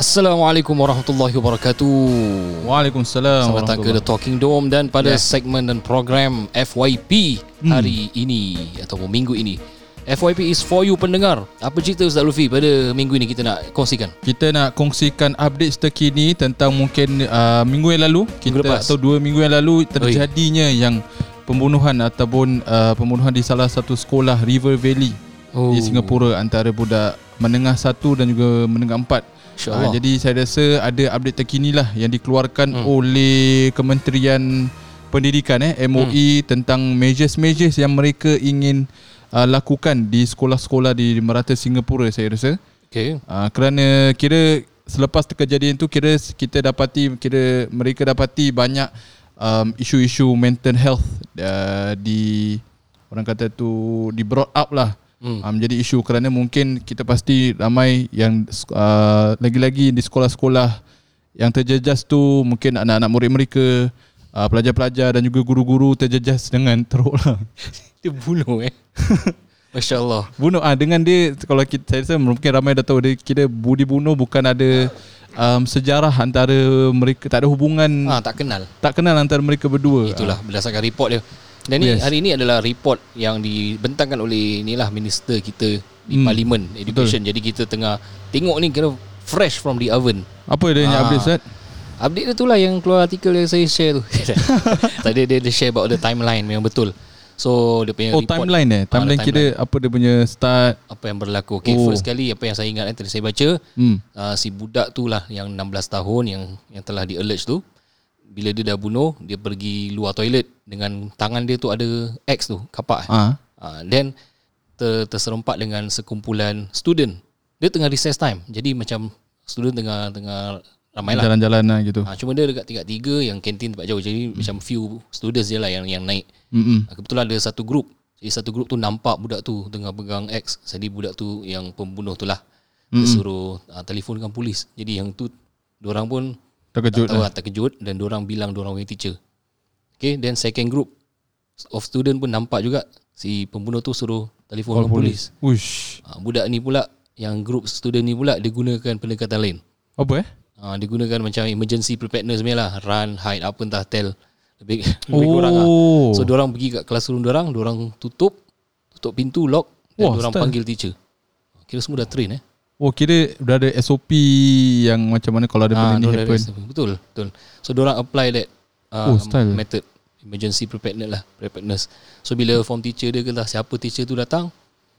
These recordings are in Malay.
Assalamualaikum warahmatullahi wabarakatuh. Waalaikumsalam Selamat datang ke The Talking Dome dan pada Ya. segmen dan program FYP hari ini ataupun minggu ini. FYP is for you pendengar. Apa cerita Ustaz Lufi pada minggu ini kita nak kongsikan? Kita nak kongsikan update terkini tentang mungkin uh, minggu yang lalu kita lepas. atau dua minggu yang lalu terjadinya yang pembunuhan ataupun uh, pembunuhan di salah satu sekolah River Valley Oh. di Singapura antara budak menengah satu dan juga menengah empat. InsyaAllah. Uh, jadi saya rasa ada update terkini lah yang dikeluarkan hmm. oleh Kementerian Pendidikan eh MOE hmm. tentang measures-measures yang mereka ingin uh, lakukan di sekolah-sekolah di merata Singapura saya rasa. Okay. Uh, kerana kira selepas kejadian tu kira kita dapati kira mereka dapati banyak um, isu-isu mental health uh, di orang kata tu di brought up lah Hmm. hmm. um, jadi isu kerana mungkin kita pasti ramai yang uh, lagi-lagi di sekolah-sekolah yang terjejas tu mungkin anak-anak murid mereka uh, pelajar-pelajar dan juga guru-guru terjejas dengan teruk lah Dia bunuh eh. Masya Allah. Bunuh ah dengan dia kalau kita saya rasa mungkin ramai dah tahu dia kira budi bunuh bukan ada um, sejarah antara mereka tak ada hubungan Ah tak kenal. tak kenal antara mereka berdua. Itulah berdasarkan report dia. Dan ni Yes. hari ini adalah report yang dibentangkan oleh inilah minister kita di Hmm. Parlimen Education. Jadi kita tengah tengok ni kira fresh from the oven. Apa dia yang Ah. update Ustaz? Update dia tu lah yang keluar artikel yang saya share tu. Tadi dia, dia share about the timeline memang betul. So dia punya Oh report, timeline eh. Ah, Timeline the kira apa dia punya start. apa yang berlaku. Okay, Oh. first kali apa yang saya ingat eh, tadi saya baca Hmm. uh, si budak tu lah yang 16 tahun yang yang telah di alleged tu bila dia dah bunuh dia pergi luar toilet dengan tangan dia tu ada X tu kapak. Ah. Uh, then ter, terserempak dengan sekumpulan student. Dia tengah recess time. Jadi macam student tengah tengah ramai lah. Jalan-jalan lah gitu. Ha, cuma dia dekat tingkat tiga yang kantin tempat jauh. Jadi hmm. macam few students je lah yang yang naik. Hmm. Ha, kebetulan ada satu grup. Jadi satu grup tu nampak budak tu tengah pegang X. Jadi budak tu yang pembunuh tu lah. Dia suruh uh, telefonkan polis. Jadi yang tu orang pun Terkejut tak tahu lah. lah, terkejut dan orang bilang orang punya teacher. Okay, then second group of student pun nampak juga si pembunuh tu suruh telefon Call polis. Ush. Ha, budak ni pula yang group student ni pula dia gunakan pendekatan lain. Apa eh? Ha, dia gunakan macam emergency preparedness punya lah Run, hide, apa entah tell Lebih, lebih kurang lah Oh. So diorang pergi kat classroom diorang Diorang tutup Tutup pintu, lock Dan Wah, diorang style. panggil teacher Kira semua dah train eh Oh kira dah ada SOP yang macam mana kalau ada Ah, benda ni happen. Betul, betul So diorang apply that uh, Oh, style. Method Emergency preparedness lah Preparedness So bila form teacher dia ke lah Siapa teacher tu datang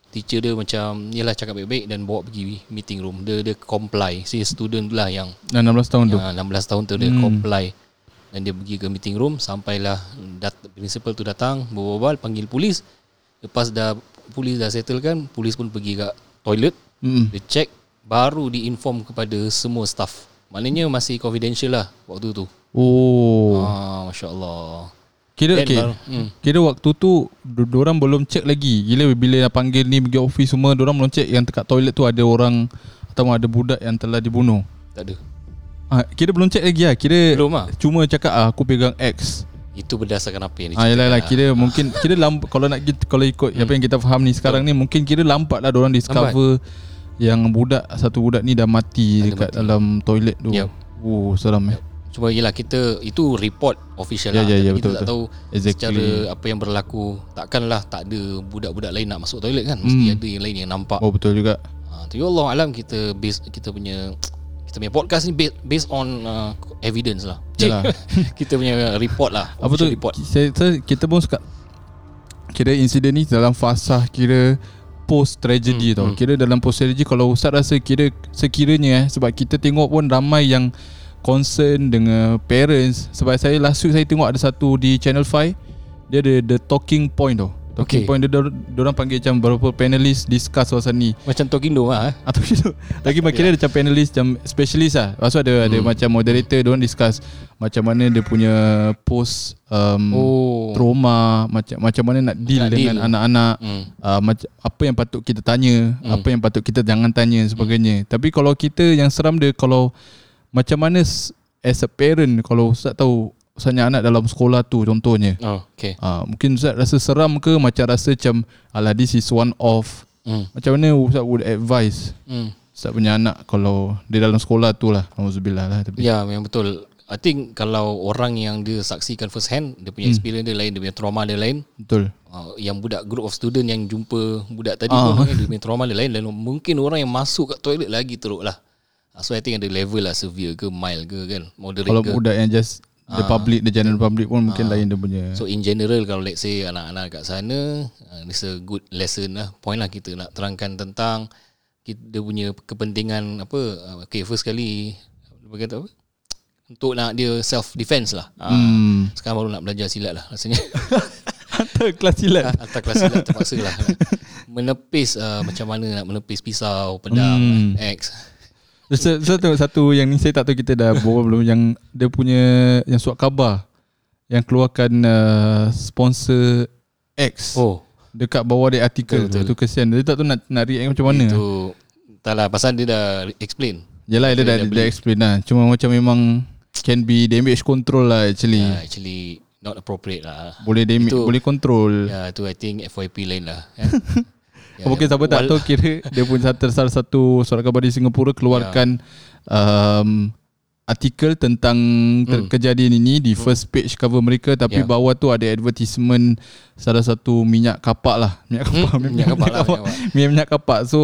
Teacher dia macam Yelah cakap baik-baik Dan bawa pergi meeting room Dia dia comply Si student tu lah yang Dah 16 tahun tu. Ya, 16 tahun tu dia Hmm. comply dan dia pergi ke meeting room sampailah dat principal tu datang berbual panggil polis lepas dah polis dah settlekan polis pun pergi kat toilet Hmm. dia check baru diinform kepada semua staff maknanya masih confidential lah waktu tu Oh. ah masya-Allah Kira Then okay. baru- hmm. Kira waktu tu Diorang belum check lagi Gila bila dah panggil ni Pergi office semua Diorang belum check Yang dekat toilet tu ada orang Atau ada budak yang telah dibunuh tak ada ha, Kira belum check lagi lah Kira Belum lah. Cuma cakap ah, Aku pegang X itu berdasarkan apa yang dia Ah, yalah, yalah, cakap. kira mungkin Kira lambat Kalau nak Kalau ikut Apa yang kita faham ni sekarang ni Mungkin kira lambat lah Diorang discover Yang budak Satu budak ni dah mati Ada Dekat mati. dalam toilet tu Yup. Oh seram eh Cuma yelah kita Itu report official Ya, lah. ya, ya, Tapi betul, Kita tak tahu Exactly. Secara apa yang berlaku. Takkanlah tak ada Budak-budak lain nak masuk toilet kan? Mesti Hmm. ada yang lain yang nampak. Oh betul juga. Ha, Tapi Allah Alam kita base Kita punya Kita punya podcast ni based, based on uh, Evidence lah. Yalah. Kita punya report lah Apa tu? report. Saya, saya, Kita pun suka Kira insiden ni Dalam fasa Kira Post tragedy Hmm, tau. hmm. Kira dalam post tragedy Kalau Ustaz rasa Kira sekiranya eh Sebab kita tengok pun Ramai yang Concern dengan Parents Sebab saya last week Saya tengok ada satu Di channel 5 Dia ada the talking point tau Talking Okay. point dia Diorang panggil macam Beberapa panelist Discuss pasal ni Macam talking lah eh. atau gitu Lagi makin ada macam panelist Macam specialist Lepas tu ada, ada Hmm. macam moderator Diorang discuss Macam mana dia punya Post um, Oh Trauma Macam macam mana nak deal Nak Dengan deal. anak-anak hmm. uh, Apa yang patut kita tanya Hmm. Apa yang patut kita jangan tanya Sebagainya Tapi kalau kita Yang seram dia Kalau Macam mana As a parent Kalau Ustaz tahu Misalnya anak dalam sekolah tu Contohnya. Oh okay uh, Mungkin Ustaz rasa seram ke? Macam rasa macam Alah this is one of. Hmm. Macam mana Ustaz would advise Hmm. Ustaz punya anak Kalau dia dalam sekolah tu lah? Alhamdulillah lah tapi, Ya memang betul. I think kalau orang yang dia saksikan first hand Dia punya experience dia lain Dia punya trauma dia lain Betul. uh, Yang budak group of student Yang jumpa budak tadi Ah. pun Dia punya trauma dia lain Dan mungkin orang yang masuk kat toilet lagi teruk lah So I think ada level lah Severe ke mild ke kan Moderate Kalau ke budak yang just The public The general public pun Mungkin lain dia punya So in general Kalau let's say Anak-anak kat sana It's a good lesson lah Point lah kita nak terangkan tentang kita, Dia punya kepentingan Apa Okay first kali Apa kata apa untuk nak dia self defense lah. Ah, Hmm. Sekarang baru nak belajar silat lah rasanya. Hantar kelas silat Hantar kelas silat terpaksa lah. Menepis uh, macam mana nak menepis pisau, pedang, Hmm. axe. Saya, tengok satu yang ni saya tak tahu kita dah bawa belum yang dia punya yang surat khabar yang keluarkan uh, sponsor X Oh, dekat bawah dia artikel Betul, tu. Tu kesian. Dia tak tahu nak nak react macam mana. itu tak lah pasal dia dah explain. Yalah dia dah, Dia dah dia dah explain lah. Cuma macam memang can be damage control lah actually. Uh, actually not appropriate lah. Boleh damage Itu- boleh control. Ya, tu I think FYP lain lah. Ya. Ya, Mungkin siapa tak tahu kira dia pun satu salah satu surat khabar di Singapura keluarkan um, artikel tentang ter- kejadian ini di first page cover mereka. Tapi Ya. bawah tu ada advertisement salah satu minyak kapak lah. Minyak kapak Hmm, minyak kapak lah, minyak kapak. minyak, minyak kapak. So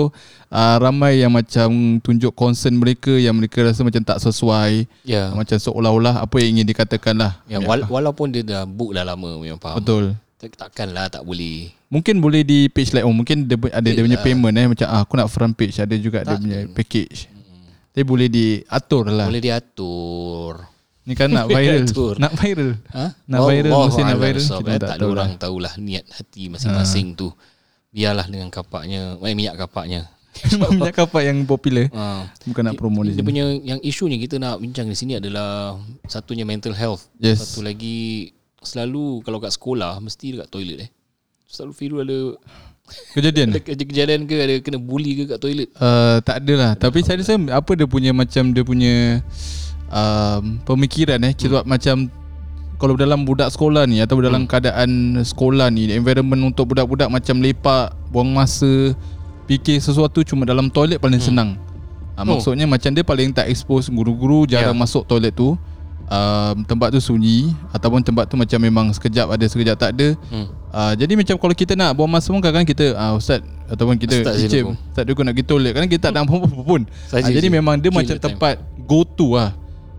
uh, ramai yang macam tunjuk concern mereka yang mereka rasa macam tak sesuai. Ya. macam seolah-olah apa yang ingin dikatakan lah. Ya, wala- walaupun dia dah book dah lama memang faham. betul Takkanlah tak boleh. Mungkin boleh di page like oh mungkin dia ada dia punya payment eh macam ah, aku nak front page ada juga dia Tak. punya package. Tapi boleh diatur lah. Boleh diatur. Ni kan nak viral. Nak viral. Ha? Nak viral, mesti nak viral. Kita eh, tak tak ada tahu orang tahulah niat hati masing-masing tu. Biarlah dengan kapaknya, eh, minyak kapaknya. minyak kapak yang popular. Ha. Bukan nak promo di Dia sini. punya yang isunya kita nak bincang di sini adalah satunya mental health. Yes. Satu lagi selalu kalau kat sekolah mesti dekat toilet eh. Selalu Firu ada Kejadian. ada kejadian ke ada kena bully ke kat toilet. Uh, tak ada lah Tapi saya rasa Apa dia punya Macam dia punya um, Pemikiran eh Kira Hmm. macam Kalau dalam budak sekolah ni Atau dalam keadaan Sekolah ni Environment untuk budak-budak Macam lepak Buang masa Fikir sesuatu Cuma dalam toilet Paling senang uh, Oh. Maksudnya macam dia paling tak expose Guru-guru jarang Ya. masuk toilet tu um, Tempat tu sunyi Ataupun tempat tu macam memang Sekejap ada Sekejap tak ada Hmm. Uh, jadi macam kalau kita nak buang masa pun kadang-kadang kita uh, Ustaz ataupun kita Ustaz Zinakum. Ustaz Dukun nak pergi toilet Kadang kita tak nak apa-apa pun Saja uh, Jadi memang dia macam time. tempat go to lah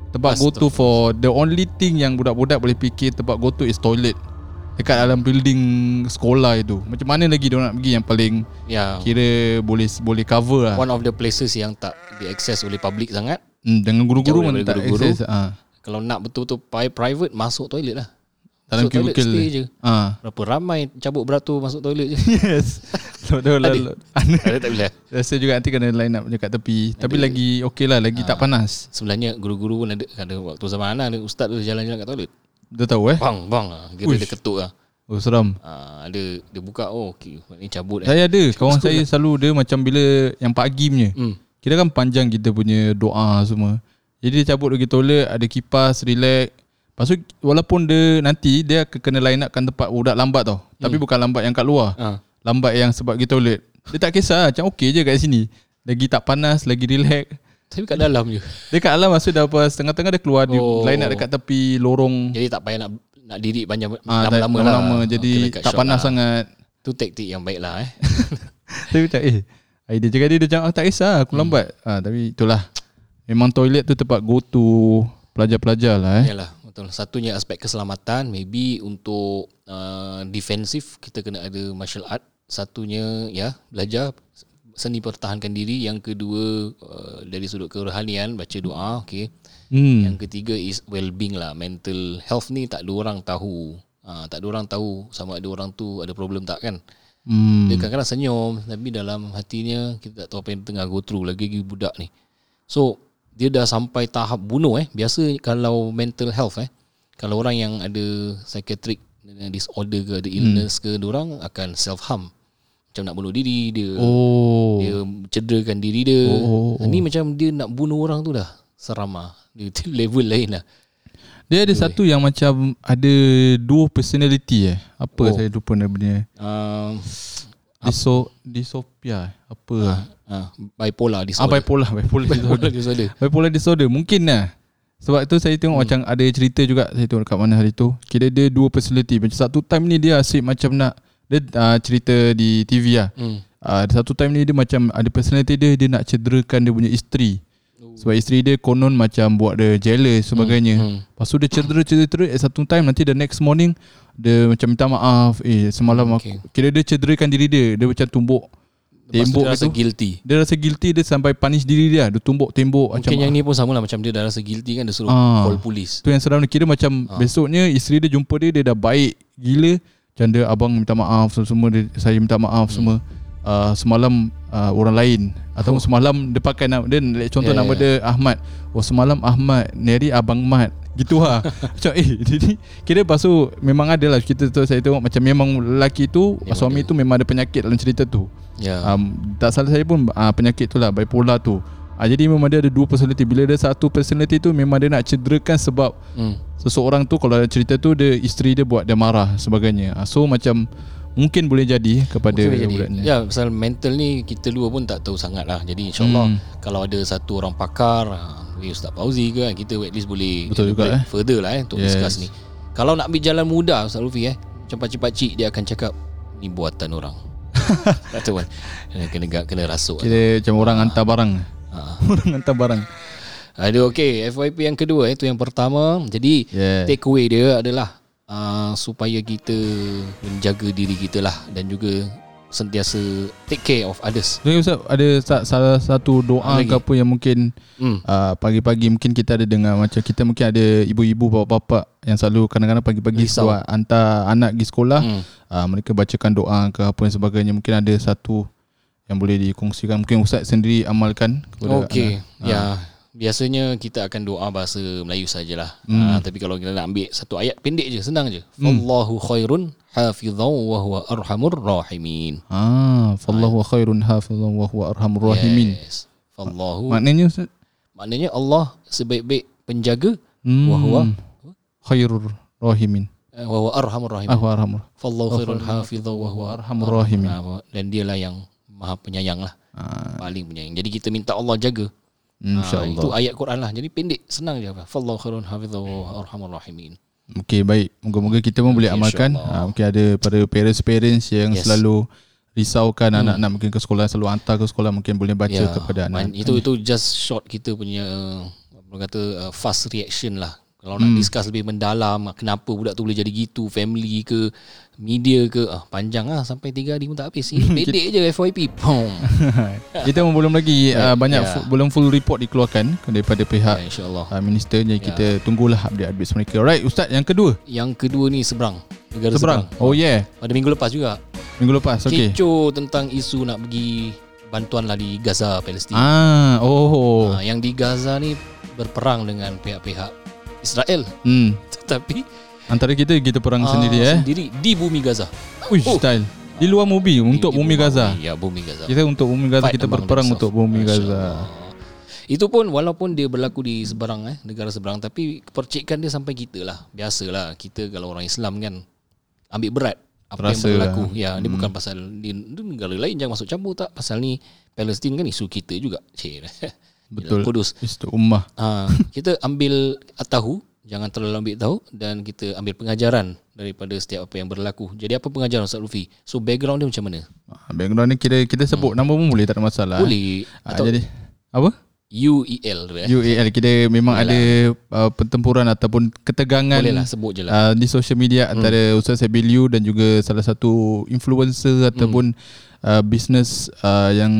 Tempat go to for The only thing yang budak-budak boleh fikir Tempat go to is toilet Dekat dalam building sekolah itu Macam mana lagi dia nak pergi yang paling Ya. Kira boleh boleh cover lah One of the places yang tak diakses oleh public sangat. hmm, Dengan guru-guru pun daripada tak guru-guru. access uh, Kalau nak betul-betul private masuk toilet lah. Dalam Masuk toilet, cubicle stay je. uh. Berapa ramai cabut beratur masuk toilet je. Yes Betul lah Ada tak boleh. Rasa juga nanti kena line up dekat tepi Tapi lagi okey lah Lagi tak panas Sebenarnya guru-guru pun ada ada waktu zaman Ana ada ustaz tu jalan-jalan kat toilet. Dia tahu eh Bang, bang lah. Kira Uish. dia ketuk lah. Oh seram Ah, ada dia buka oh okey ni cabut eh. Saya ada Kawan saya selalu Dia macam bila Yang pagi punya Hmm. Kira kan panjang kita punya doa semua Jadi dia cabut pergi toilet Ada kipas Relax Lepas tu Walaupun dia nanti Dia akan kena line upkan tempat Budak lambat tau Tapi bukan lambat yang kat luar Ah. Lambat yang sebab pergi toilet Dia tak kisah Macam okey je kat sini Lagi tak panas Lagi relax Tapi kat dalam je. Dia kat alam Masa dah apa Setengah-tengah dia keluar Dia Oh. line up dekat tepi lorong Jadi tak payah nak nak diri panjang Ah, lama-lama lah. lama Jadi Kena cut tak panas lah. sangat Tu taktik yang baik lah eh. Tapi macam eh Idea cakap dia Dia macam ah, tak kisah Aku Hmm. lambat ah, Tapi itulah Memang toilet tu tempat go to Pelajar-pelajar lah eh Yalah, betul. Satunya aspek keselamatan, maybe untuk uh, defensif kita kena ada martial art. Satunya ya, belajar seni pertahankan diri. Yang kedua uh, dari sudut kerohanian baca doa, okey. hmm. Yang ketiga is well-being lah. Mental health ni tak ada orang tahu. Ha, tak ada orang tahu sama ada orang tu ada problem tak kan. Hmm. Dia kadang-kadang senyum tapi dalam hatinya kita tak tahu apa yang tengah go through lagi lagi budak ni. So dia dah sampai tahap bunuh eh. Biasa kalau mental health eh. Kalau orang yang ada psychiatric disorder ke ada illness ke orang akan self harm. Macam nak bunuh diri dia. Oh Dia cederakan diri dia. Oh, oh, Ni macam dia nak bunuh orang tu dah. Seram lah. Dia level lain lah. Dia ada satu yang macam Ada dua personality eh Apa Oh. saya lupa nama dia Um, Diso Disopia Apa ah. Ah, bipolar Ah, disorder. bipolar Bipolar bipolar disorder disorder. Bipolar disorder Mungkin lah Sebab tu saya tengok hmm. macam Ada cerita juga Saya tengok dekat mana hari tu Kira dia dua personality Macam satu time ni dia asyik macam nak Dia uh, cerita di TV lah Hmm. uh, Satu time ni dia macam Ada personality dia Dia nak cederakan dia punya isteri sebab isteri dia konon macam buat dia jealous sebagainya. Hmm, Hmm. Lepas tu dia cedera-cedera at satu time nanti the next morning dia macam minta maaf. Eh semalam Okay. aku kira dia cederakan diri dia. Dia macam tumbuk tembok dia rasa itu. guilty. Dia rasa guilty dia sampai punish diri dia. Dia tumbuk tembok Mungkin macam yang ni pun sama lah Macam dia dah rasa guilty kan Dia suruh Ah. call polis tu yang seram dia kira macam Ah. besoknya isteri dia jumpa dia dia dah baik gila. Macam dia abang minta maaf semua, dia, saya minta maaf Hmm. semua. Uh, semalam uh, orang lain atau Oh. semalam dia pakai nama dia contoh Ya, nama ya. dia Ahmad. Oh semalam Ahmad, Neri abang Mat. Gitu lah. Macam eh ni kira lepas tu memang ada lah kita tu saya tengok macam memang lelaki tu Memang suami tu memang ada penyakit dalam cerita tu. Ya Um, tak salah saya pun uh, penyakit tu lah bipolar tu. Uh, jadi memang dia ada dua personality. Bila dia satu personality tu memang dia nak cederakan sebab hmm. seseorang tu kalau ada cerita tu dia isteri dia buat dia marah sebagainya. Uh, so macam mungkin boleh jadi kepada budak ni. Ya pasal mental ni Kita dua pun tak tahu sangat lah Jadi insyaAllah Hmm. Kalau ada satu orang pakar ah, Ustaz Fauzi ke kan Kita at least boleh Betul juga, eh. Further lah eh Untuk Yes. discuss ni Kalau nak ambil jalan mudah Ustaz Lufi eh Macam pakcik-pakcik Dia akan cakap Ni buatan orang Tak tahu kan kena, kena, kena rasuk Kira macam orang hantar barang. ha. orang hantar barang. Ada okay FYP yang kedua Itu yang pertama Jadi Yeah. take away dia adalah uh, Supaya kita Menjaga diri kita lah Dan juga Sentiasa Take care of others Jadi Ustaz ada sa- salah satu doa Lagi. ke apa yang mungkin Hmm. uh, pagi-pagi mungkin kita ada dengar macam kita mungkin ada ibu-ibu bapa-bapa yang selalu kadang-kadang pagi-pagi Risau. sebab hantar anak pergi sekolah Hmm. uh, mereka bacakan doa ke apa dan sebagainya mungkin ada satu yang boleh dikongsikan mungkin ustaz sendiri amalkan kepada Okey. Ya. Biasanya kita akan doa bahasa Melayu sajalah. Hmm. Ha, tapi kalau kita nak ambil satu ayat pendek je, senang je. Wallahu khairun hafizan wa huwa arhamur rahimin. Ah, fallahu khairun hafizan wa huwa arhamur rahimin. Yes. Fallahu Maknanya ustaz maknanya Allah sebaik-baik penjaga hmm, wa huwa khairur rahimin. eh, wa huwa arhamur rahimin. Ah, arhamur. Fallahu khairun hafizan wa huwa Arhamur rahimin. Ah, Dan dialah yang Maha penyayang lah. Ah, Paling penyayang. Jadi kita minta Allah jaga. Ah, insyaallah. itu ayat Quran lah. Jadi pendek, senang je. Fallahu khairun huwa arhamur rahimin. Okey baik. Moga-moga kita pun boleh Okey, amalkan. Ha, mungkin ada pada parents-parents yang Yes. selalu risaukan anak-anak mungkin ke sekolah selalu hantar ke sekolah mungkin boleh baca Ya, kepada anak. Itu itu just short kita punya apa kata uh, fast reaction lah. Kalau nak Hmm. discuss lebih mendalam kenapa budak tu boleh jadi gitu, family ke, media ke, ah panjang lah sampai 3 hari pun tak habis. Pendek je FYP. Kita pun belum lagi uh, banyak Ya. fu- belum full report dikeluarkan daripada pihak Ya, insya-Allah. uh, minister jadi Ya. kita tunggulah update-update mereka. Alright ustaz yang kedua. Yang kedua ni seberang. Negara Seberang. seberang. Oh yeah. Pada minggu lepas juga. Minggu lepas. Okey. Kecoh tentang isu nak pergi bantuan lah di Gaza, Palestin. Ah, oh. Ah, yang di Gaza ni berperang dengan pihak-pihak Israel. Hmm. Tetapi Antara kita kita perang ah, sendiri eh. Sendiri di bumi Gaza. Uish, Oh. style. Di luar movie untuk Di- bumi bawah Gaza. bumi. Ya, bumi Gaza. Kita untuk bumi Gaza Fight kita berperang untuk bumi Masya Gaza. Allah. Itu pun walaupun dia berlaku di seberang eh negara seberang tapi percikan dia sampai kita lah. Biasalah kita kalau orang Islam kan ambil berat apa Terasa yang berlaku. lah. Ya, ini bukan pasal di, di negara lain jangan masuk campur tak. Pasal ni Palestin kan isu kita juga. Cik. Betul. Kudus. Istu ummah. Ha, kita ambil tahu, jangan terlalu ambil tahu dan kita ambil pengajaran daripada setiap apa yang berlaku. Jadi apa pengajaran Ustaz Lufi? So background dia macam mana? Ah, Background ni kita kita sebut nama pun boleh tak ada masalah. Hmm. Boleh Ah, atau jadi apa? UEL tu eh. UAL kita memang Boleh ada uh, pertempuran ataupun ketegangan Boleh lah sebut je lah. uh, di social media antara Ustaz Sabiliu dan juga salah satu influencer ataupun uh, business uh, yang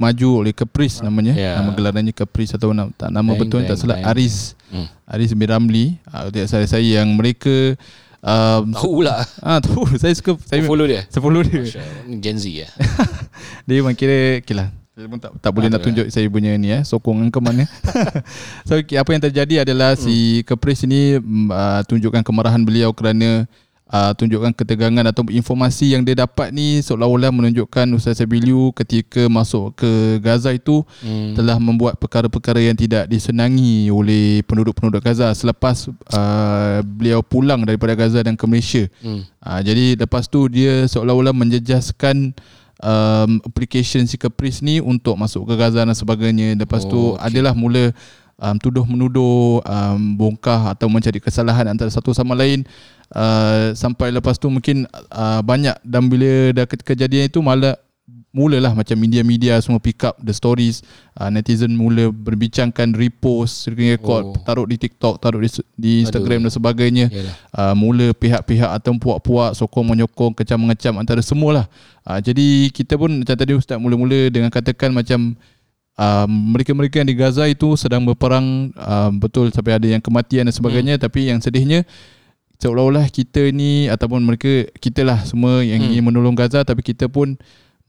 maju oleh Caprice namanya. Ya. Nama gelarannya Caprice atau nama, tak, nama betul tak salah. Aris. Hmm. Aris bin Ramli. Uh, saya saya yang mereka um, Tahu lah. ah tahu saya suka saya Follow dia. saya follow dia. Gen Z ya. Dia memang kira okay lah. Saya pun tak, tak boleh nak tunjuk saya punya ni eh sokongan ke mana. so okay, apa yang terjadi adalah si Kepris ini uh, tunjukkan kemarahan beliau kerana uh, tunjukkan ketegangan atau informasi yang dia dapat ni seolah-olah menunjukkan Ustaz Sabiliu ketika masuk ke Gaza itu Hmm. telah membuat perkara-perkara yang tidak disenangi oleh penduduk-penduduk Gaza selepas uh, beliau pulang daripada Gaza dan ke Malaysia. Hmm. Uh, jadi lepas tu dia seolah-olah menjejaskan um, application si Caprice ni untuk masuk ke Gaza dan sebagainya. Lepas oh, tu okey. adalah mula um, tuduh menuduh um, bongkar atau mencari kesalahan antara satu sama lain uh, sampai lepas tu mungkin uh, banyak dan bila dah ke- kejadian itu malah mulalah macam media-media semua pick up the stories uh, netizen mula berbincangkan repost screen record Oh. taruh di TikTok taruh di, di Instagram dan sebagainya Yalah. uh, mula pihak-pihak atau puak-puak sokong menyokong kecam mengecam antara semualah uh, jadi kita pun macam tadi ustaz mula-mula dengan katakan macam uh, mereka-mereka yang di Gaza itu sedang berperang uh, betul sampai ada yang kematian dan sebagainya hmm. tapi yang sedihnya seolah-olah kita ni ataupun mereka kita lah semua yang Hmm. ingin menolong Gaza tapi kita pun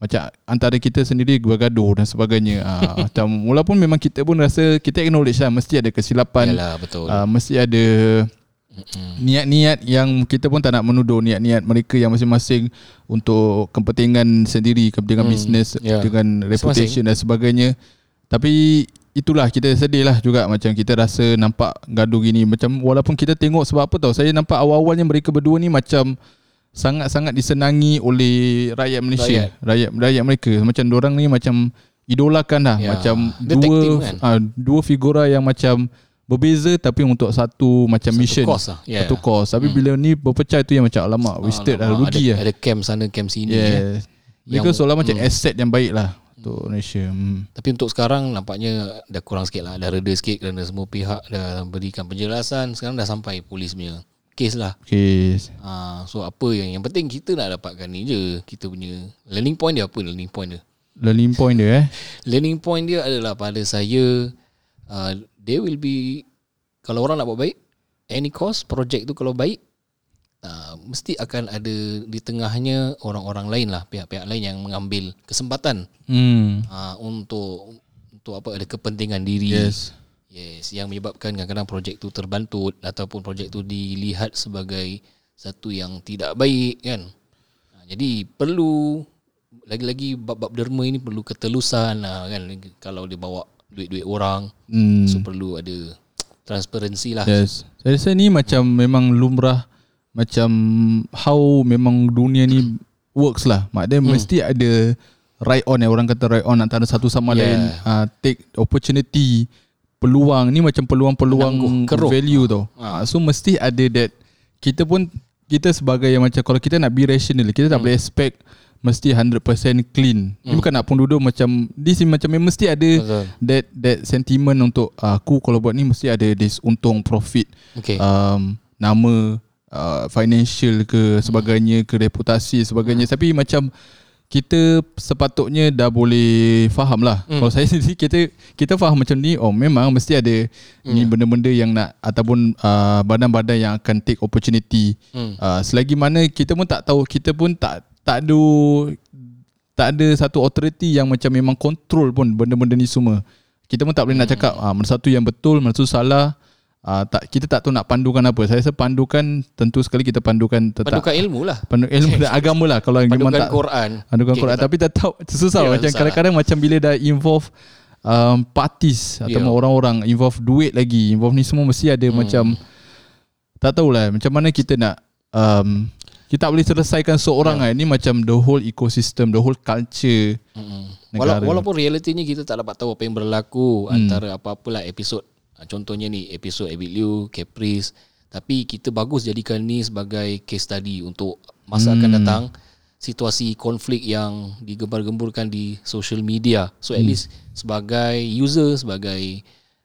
macam antara kita sendiri bergaduh dan sebagainya uh, atau walaupun memang kita pun rasa kita acknowledge lah mesti ada kesilapan Yalah betul. uh, mesti ada Mm-mm. niat-niat yang kita pun tak nak menuduh niat-niat mereka yang masing-masing untuk kepentingan sendiri, kepentingan Hmm, bisnes, ya. dengan reputation dan sebagainya. Tapi itulah kita sedih lah juga macam kita rasa nampak gaduh gini macam walaupun kita tengok sebab apa tau saya nampak awal-awalnya mereka berdua ni macam sangat-sangat disenangi oleh rakyat Malaysia rakyat rakyat, mereka macam orang ni macam idolakan lah Ya. macam Dia dua kan? ah, dua figura yang macam berbeza tapi untuk satu macam Satu mission cause lah. Yeah. satu cause tapi bila ni berpecah itu yang macam alamak wasted lah rugi ada, lah Ada camp sana, camp sini. kan. yes mereka Yang- seolah macam hmm. asset yang baik lah untuk Malaysia hmm. Tapi untuk sekarang nampaknya dah kurang sikit lah. Dah reda sikit kerana semua pihak dah berikan penjelasan. Sekarang dah sampai polis punya kes lah. okay. Ha, so apa yang yang penting kita nak dapatkan ni je. Kita punya learning point dia apa learning point dia? learning point dia eh Learning point dia adalah pada saya uh, there will be kalau orang nak buat baik any cost project tu kalau baik uh, mesti akan ada di tengahnya orang-orang lain lah pihak-pihak lain yang mengambil kesempatan hmm. uh, untuk untuk apa ada kepentingan diri yes yes yang menyebabkan kadang-kadang projek tu terbantut ataupun projek tu dilihat sebagai satu yang tidak baik kan uh, jadi perlu lagi-lagi bab-bab derma ini perlu ketelusan lah kan kalau dia bawa duit-duit orang hmm. so perlu ada transparansi lah Yes. Saya rasa ni macam memang lumrah macam how memang dunia ni works lah. Maknanya hmm. mesti ada right on eh orang kata right on antara satu sama Yeah. lain uh, take opportunity peluang ni macam peluang-peluang value tau. Ha. So mesti ada that kita pun kita sebagai yang macam kalau kita nak be rational kita tak boleh expect mesti 100% clean. Ni bukan nak pun duduk macam this macam mesti ada Betul. that that sentiment untuk uh, aku kalau buat ni mesti ada this untung profit okay um, nama uh, financial ke sebagainya ke reputasi sebagainya tapi macam kita sepatutnya dah boleh faham lah hmm. kalau saya sendiri kita kita faham macam ni oh memang mesti ada hmm. ni benda-benda yang nak ataupun uh, badan-badan yang akan take opportunity Hmm. uh, selagi mana kita pun tak tahu kita pun tak tak ada tak ada satu authority yang macam memang control pun benda-benda ni semua kita pun tak boleh nak cakap ah mana satu yang betul mana satu salah ah tak kita tak tahu nak pandukan apa saya rasa pandukan tentu sekali kita pandukan tetap pandukan ilmu lah pandu ilmu dan agama lah kalau memang pandukan tak Quran pandukan Okay, Quran tak- tapi tetap susah Ya, macam susah. kadang-kadang macam bila dah involve um, parties atau Ya. orang-orang involve duit lagi involve ni semua mesti ada Hmm. macam tak tahulah macam mana kita nak um, kita tak boleh selesaikan seorang yeah. ni macam the whole ecosystem the whole culture Mm-mm. negara. Wala- walaupun realitinya kita tak dapat tahu apa yang berlaku hmm. antara apa-apalah episod contohnya ni episod Abid Liu, Caprice. Tapi kita bagus jadikan ni sebagai case study untuk masa hmm. akan datang situasi konflik yang digembar-gemburkan di social media. So at least sebagai user sebagai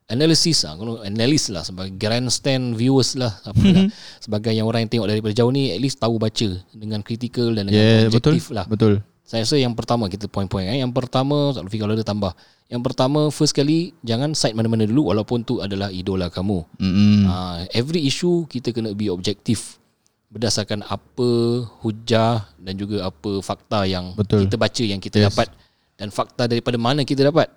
analysis lah kalau analyst lah sebagai grandstand viewers lah apa lah. Sebagai yang orang yang tengok daripada jauh ni at least tahu baca dengan critical dan dengan yeah betul. objektif lah. Betul saya rasa yang pertama kita point-point eh. Yang pertama Tak Lufi kalau ada tambah Yang pertama first kali Jangan side mana-mana dulu Walaupun tu adalah idola kamu mm uh, Every issue Kita kena be objektif Berdasarkan apa Hujah Dan juga apa fakta yang Betul. Kita baca Yang kita Yes. dapat Dan fakta daripada mana kita dapat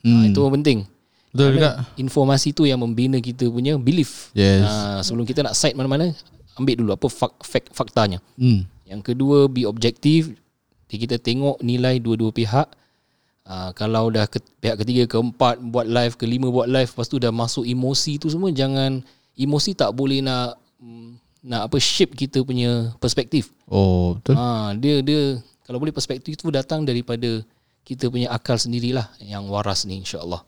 Hmm. uh, Itu penting betul juga Informasi tu yang membina kita punya belief Yes. uh, Sebelum kita nak side mana-mana Ambil dulu apa fak, fak, faktanya mm. yang kedua be objektif. Jadi kita tengok nilai dua-dua pihak. Uh, kalau dah ke, pihak ketiga, keempat buat live, kelima buat live, lepas tu dah masuk emosi tu semua jangan emosi tak boleh nak mm, nak apa shape kita punya perspektif. oh betul Ha dia dia kalau boleh perspektif tu datang daripada kita punya akal sendirilah yang waras ni insya-Allah.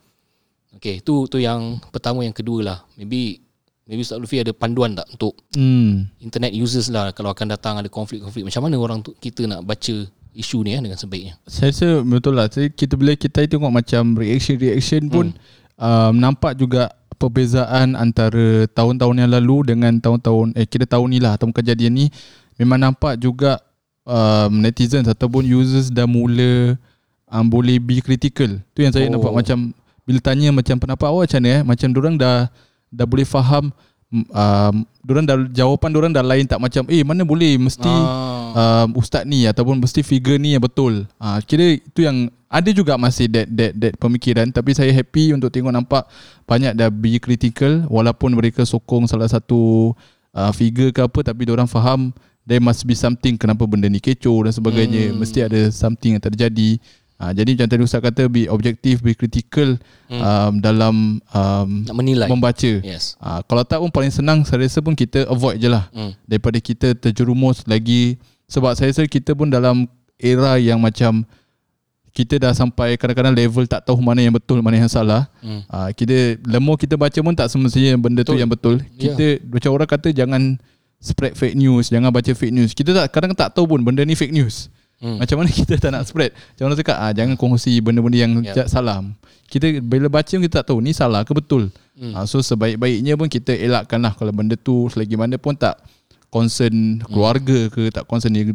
Okay, tu tu yang pertama yang kedua lah. Maybe maybe Ustaz Lufi ada panduan tak untuk Hmm. internet users lah kalau akan datang ada konflik-konflik macam mana orang tu kita nak baca isu ni eh, dengan sebaiknya. Saya rasa betul lah. Saya, kita bila kita tengok macam reaction-reaction pun um, nampak juga perbezaan antara tahun-tahun yang lalu dengan tahun-tahun eh kita tahun ni lah tahun kejadian ni memang nampak juga um, netizens ataupun users dah mula um, boleh be critical. Tu yang saya Oh. nampak macam bila tanya macam pendapat awak macam mana eh macam orang dah dah boleh faham um, orang dah jawapan orang dah lain tak macam eh mana boleh mesti Ah. Um, ustaz ni ataupun mesti figure ni yang betul. Ah uh, kira itu yang ada juga masih that that that pemikiran tapi saya happy untuk tengok nampak banyak dah be critical walaupun mereka sokong salah satu uh, figure ke apa tapi orang faham there must be something kenapa benda ni kecoh dan sebagainya hmm. mesti ada something yang terjadi. Uh, jadi macam tadi ustaz kata be objektif be critical hmm. um, dalam um, Nak menilai. membaca. Yes. Uh, kalau tak pun paling senang saya rasa pun kita avoid je lah Hmm. daripada kita terjerumus lagi sebab saya rasa kita pun dalam era yang macam kita dah sampai kadang-kadang level tak tahu mana yang betul mana yang salah. Hmm. Uh, kita lemah kita baca pun tak semestinya benda betul. tu yang betul. Ya. Kita macam orang kata jangan spread fake news, jangan baca fake news. Kita tak kadang tak tahu pun benda ni fake news. Hmm. Macam mana kita tak nak spread? Macam mana cakap ah jangan kongsi benda-benda yang Ya. yeah. salah. Kita bila baca pun kita tak tahu ni salah ke betul. Hmm. Ah, so sebaik-baiknya pun kita elakkanlah kalau benda tu selagi mana pun tak concern keluarga ke tak concern diri,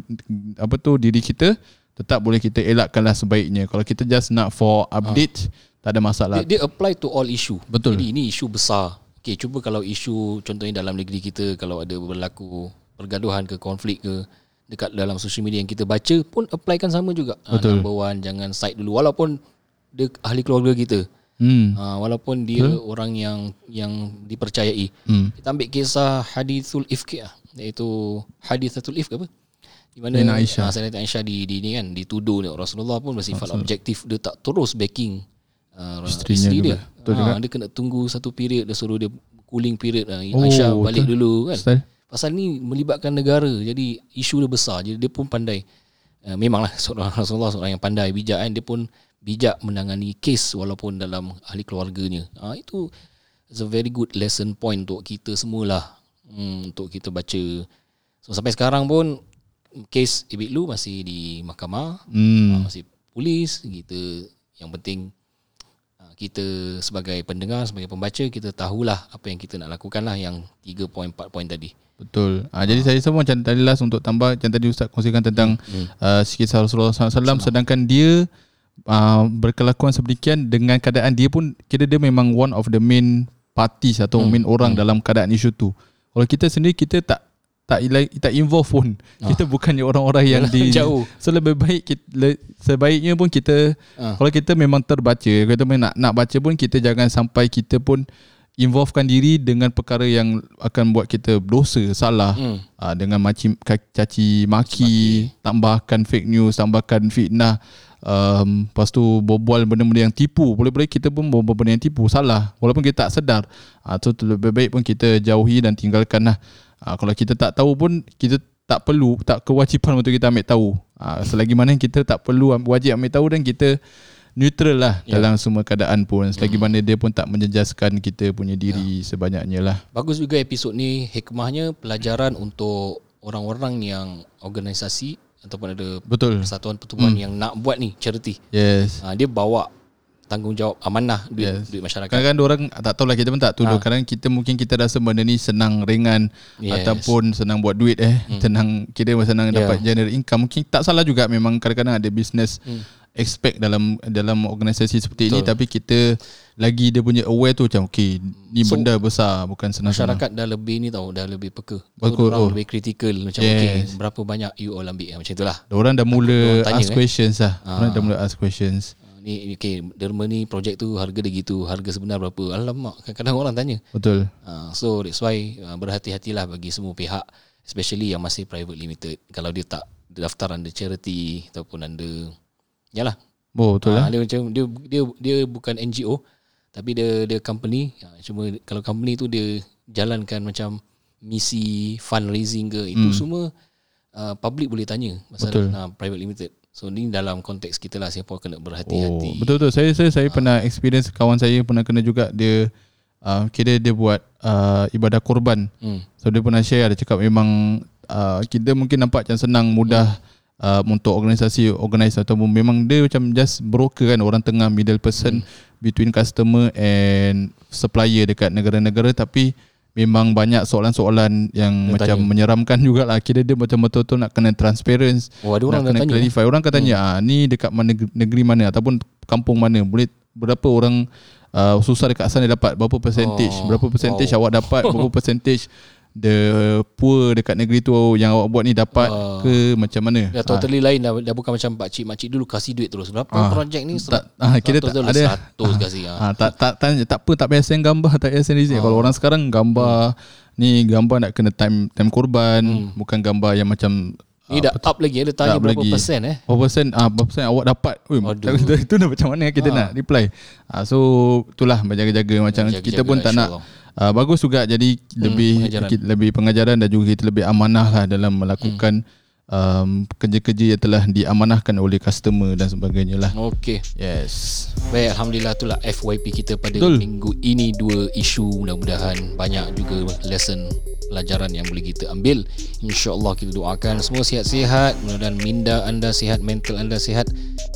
apa tu diri kita tetap boleh kita elakkanlah sebaiknya. Kalau kita just nak for update tak ada masalah. Dia, dia apply to all issue. Betul. Jadi ini isu besar. Okay, cuba kalau isu contohnya dalam negeri kita kalau ada berlaku pergaduhan ke konflik ke dekat dalam social media yang kita baca pun applykan sama juga. Ah, Betul. number one jangan side dulu walaupun dia ahli keluarga kita. Hmm. Ha, walaupun dia orang yang yang dipercayai. Hmm. Kita ambil kisah hadithul ifk lah, iaitu hadithatul ifk apa? Di mana Sayyidina Aisyah. ah, Sayyidina Aisyah di, di ni kan dituduh oleh Rasulullah pun bersifat objektif dia tak terus backing uh, Isterinya isteri dia. Betul ha, juga. dia kena tunggu satu period dia suruh dia cooling period uh, Oh, Aisyah balik betul. dulu kan. Style. Pasal ni melibatkan negara jadi isu dia besar jadi dia pun pandai uh, memanglah seorang Rasulullah seorang yang pandai bijak kan dia pun bijak menangani kes walaupun dalam ahli keluarganya. Ah ha, itu is a very good lesson point untuk kita semualah. Hmm, untuk kita baca. So sampai sekarang pun kes Ibik Lu masih di mahkamah, Hmm. ah, masih polis kita yang penting ah, kita sebagai pendengar sebagai pembaca kita tahulah apa yang kita nak lakukan lah yang 3 poin 4 poin tadi. Betul. Ha, jadi saya rasa pun macam tadi last untuk tambah macam tadi Ustaz kongsikan tentang hmm. uh, kisah Rasulullah SAW sedangkan dia uh, berkelakuan sedemikian dengan keadaan dia pun kira dia memang one of the main parties atau hmm. main orang hmm. dalam keadaan isu tu. Kalau kita sendiri kita tak tak tak involve pun. Kita bukannya orang-orang yang di jauh. So lebih baik kita, le, sebaiknya pun kita Ah. kalau kita memang terbaca, kita memang nak nak baca pun kita jangan sampai kita pun involvekan diri dengan perkara yang akan buat kita berdosa, salah Hmm. uh, dengan maci ka- caci maki, tambahkan fake news, tambahkan fitnah. Um, lepas tu berbual benda-benda yang tipu. Boleh-boleh kita pun berbual benda yang tipu. Salah. Walaupun kita tak sedar. Uh, So lebih baik pun kita jauhi dan tinggalkan lah. Uh, Kalau kita tak tahu pun Kita tak perlu Tak kewajipan untuk kita ambil tahu. Uh, Selagi mana kita tak perlu Wajib ambil tahu Dan kita Neutral lah Ya. Dalam semua keadaan pun. Selagi mana dia pun tak menjejaskan Kita punya diri Sebanyaknya lah. Bagus juga episod ni. Hikmahnya pelajaran untuk orang-orang yang organisasi ataupun ada Betul persatuan pertubuhan hmm. yang nak buat ni charity. Yes Ha, dia bawa tanggungjawab amanah duit Yes. duit masyarakat. Kadang-kadang orang tak tahu lah kita pun tak tuduh. Ha. Kadang kita mungkin kita rasa benda ni senang ringan Yes. ataupun senang buat duit eh. Hmm. Senang kira senang Yeah. dapat generate income. Mungkin tak salah juga memang kadang-kadang ada business Hmm. expect dalam dalam organisasi seperti ini Betul. tapi kita lagi dia punya aware tu macam okay ni So, benda besar bukan senang-senang. Masyarakat dah lebih ni tau Dah lebih peka orang oh. lebih kritikal Macam Yes. okay Berapa banyak you all ambil Macam itulah Orang dah mula Orang tanya, ask eh. questions lah. Orang Ah. dah mula ask questions. Ha, Ni okay Derma ni projek tu Harga dia gitu Harga sebenar berapa Alamak Kadang-kadang orang tanya Betul. Ha, So that's why Berhati-hatilah bagi semua pihak Especially yang masih private limited Kalau dia tak Daftar under charity Ataupun under Yalah Oh betul Ah, lah. dia macam dia dia dia bukan NGO tapi dia dia company Ah, cuma kalau company tu dia jalankan macam misi fundraising ke itu Hmm. semua uh, public boleh tanya pasal Betul. uh, private limited So ni dalam konteks kita lah Singapore kena berhati-hati. Oh, betul betul. Saya saya saya pernah experience kawan saya pernah kena juga dia uh, kira dia buat uh, ibadah korban. Hmm. So dia pernah share dia cakap memang uh, kita mungkin nampak macam senang mudah uh, untuk organisasi organize ataupun memang dia macam just broker kan orang tengah middle person between customer and supplier dekat negara-negara tapi memang banyak soalan-soalan yang Dia macam tanya. menyeramkan jugalah. Kira dia macam betul-betul nak kena transparent Oh, ada orang nak kena tanya. clarify. Orang akan tanya ah ni dekat mana negeri mana ataupun kampung mana? Boleh berapa orang uh, susah dekat sana dapat? Berapa percentage? Oh, berapa percentage wow. awak dapat? Berapa percentage the poor dekat negeri tu yang awak buat ni dapat Ah. ke macam mana Dah totally lain dah, dah bukan macam pakcik makcik dulu kasih duit terus. Berapa Ah. projek ni? Tak- ah, kira tak ada- 100 kasih. Ah. Ah, tak tak tanya tak apa tak payah send gambar tak payah send design. Kalau orang sekarang gambar ni gambar nak kena time time korban bukan gambar yang macam Ni dah up lagi. Dia tanya berapa lagi. persen eh. Berapa persen ah berapa persen awak dapat. Ui, itu, dah macam mana kita Ah. nak reply. Ah, so itulah berjaga-jaga macam Jaga-jaga, kita pun tak nak insyaAllah. Uh, bagus juga jadi lebih pengajaran. kita, lebih pengajaran dan juga kita lebih amanah lah dalam melakukan um, kerja-kerja yang telah diamanahkan oleh customer dan sebagainya lah. Okey. Yes. Baik, Alhamdulillah itulah FYP kita pada Betul. minggu ini dua isu mudah-mudahan banyak juga lesson pelajaran yang boleh kita ambil. InsyaAllah kita doakan semua sihat-sihat. Mudah-mudahan minda anda sihat, mental anda sihat.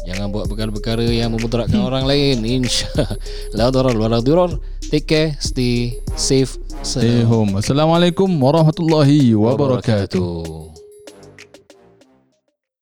Jangan buat perkara-perkara yang memudaratkan orang lain. InsyaAllah. La darar wa la dirar. Take care, stay safe. Stay home. Assalamualaikum warahmatullahi wabarakatuh. wabarakatuh.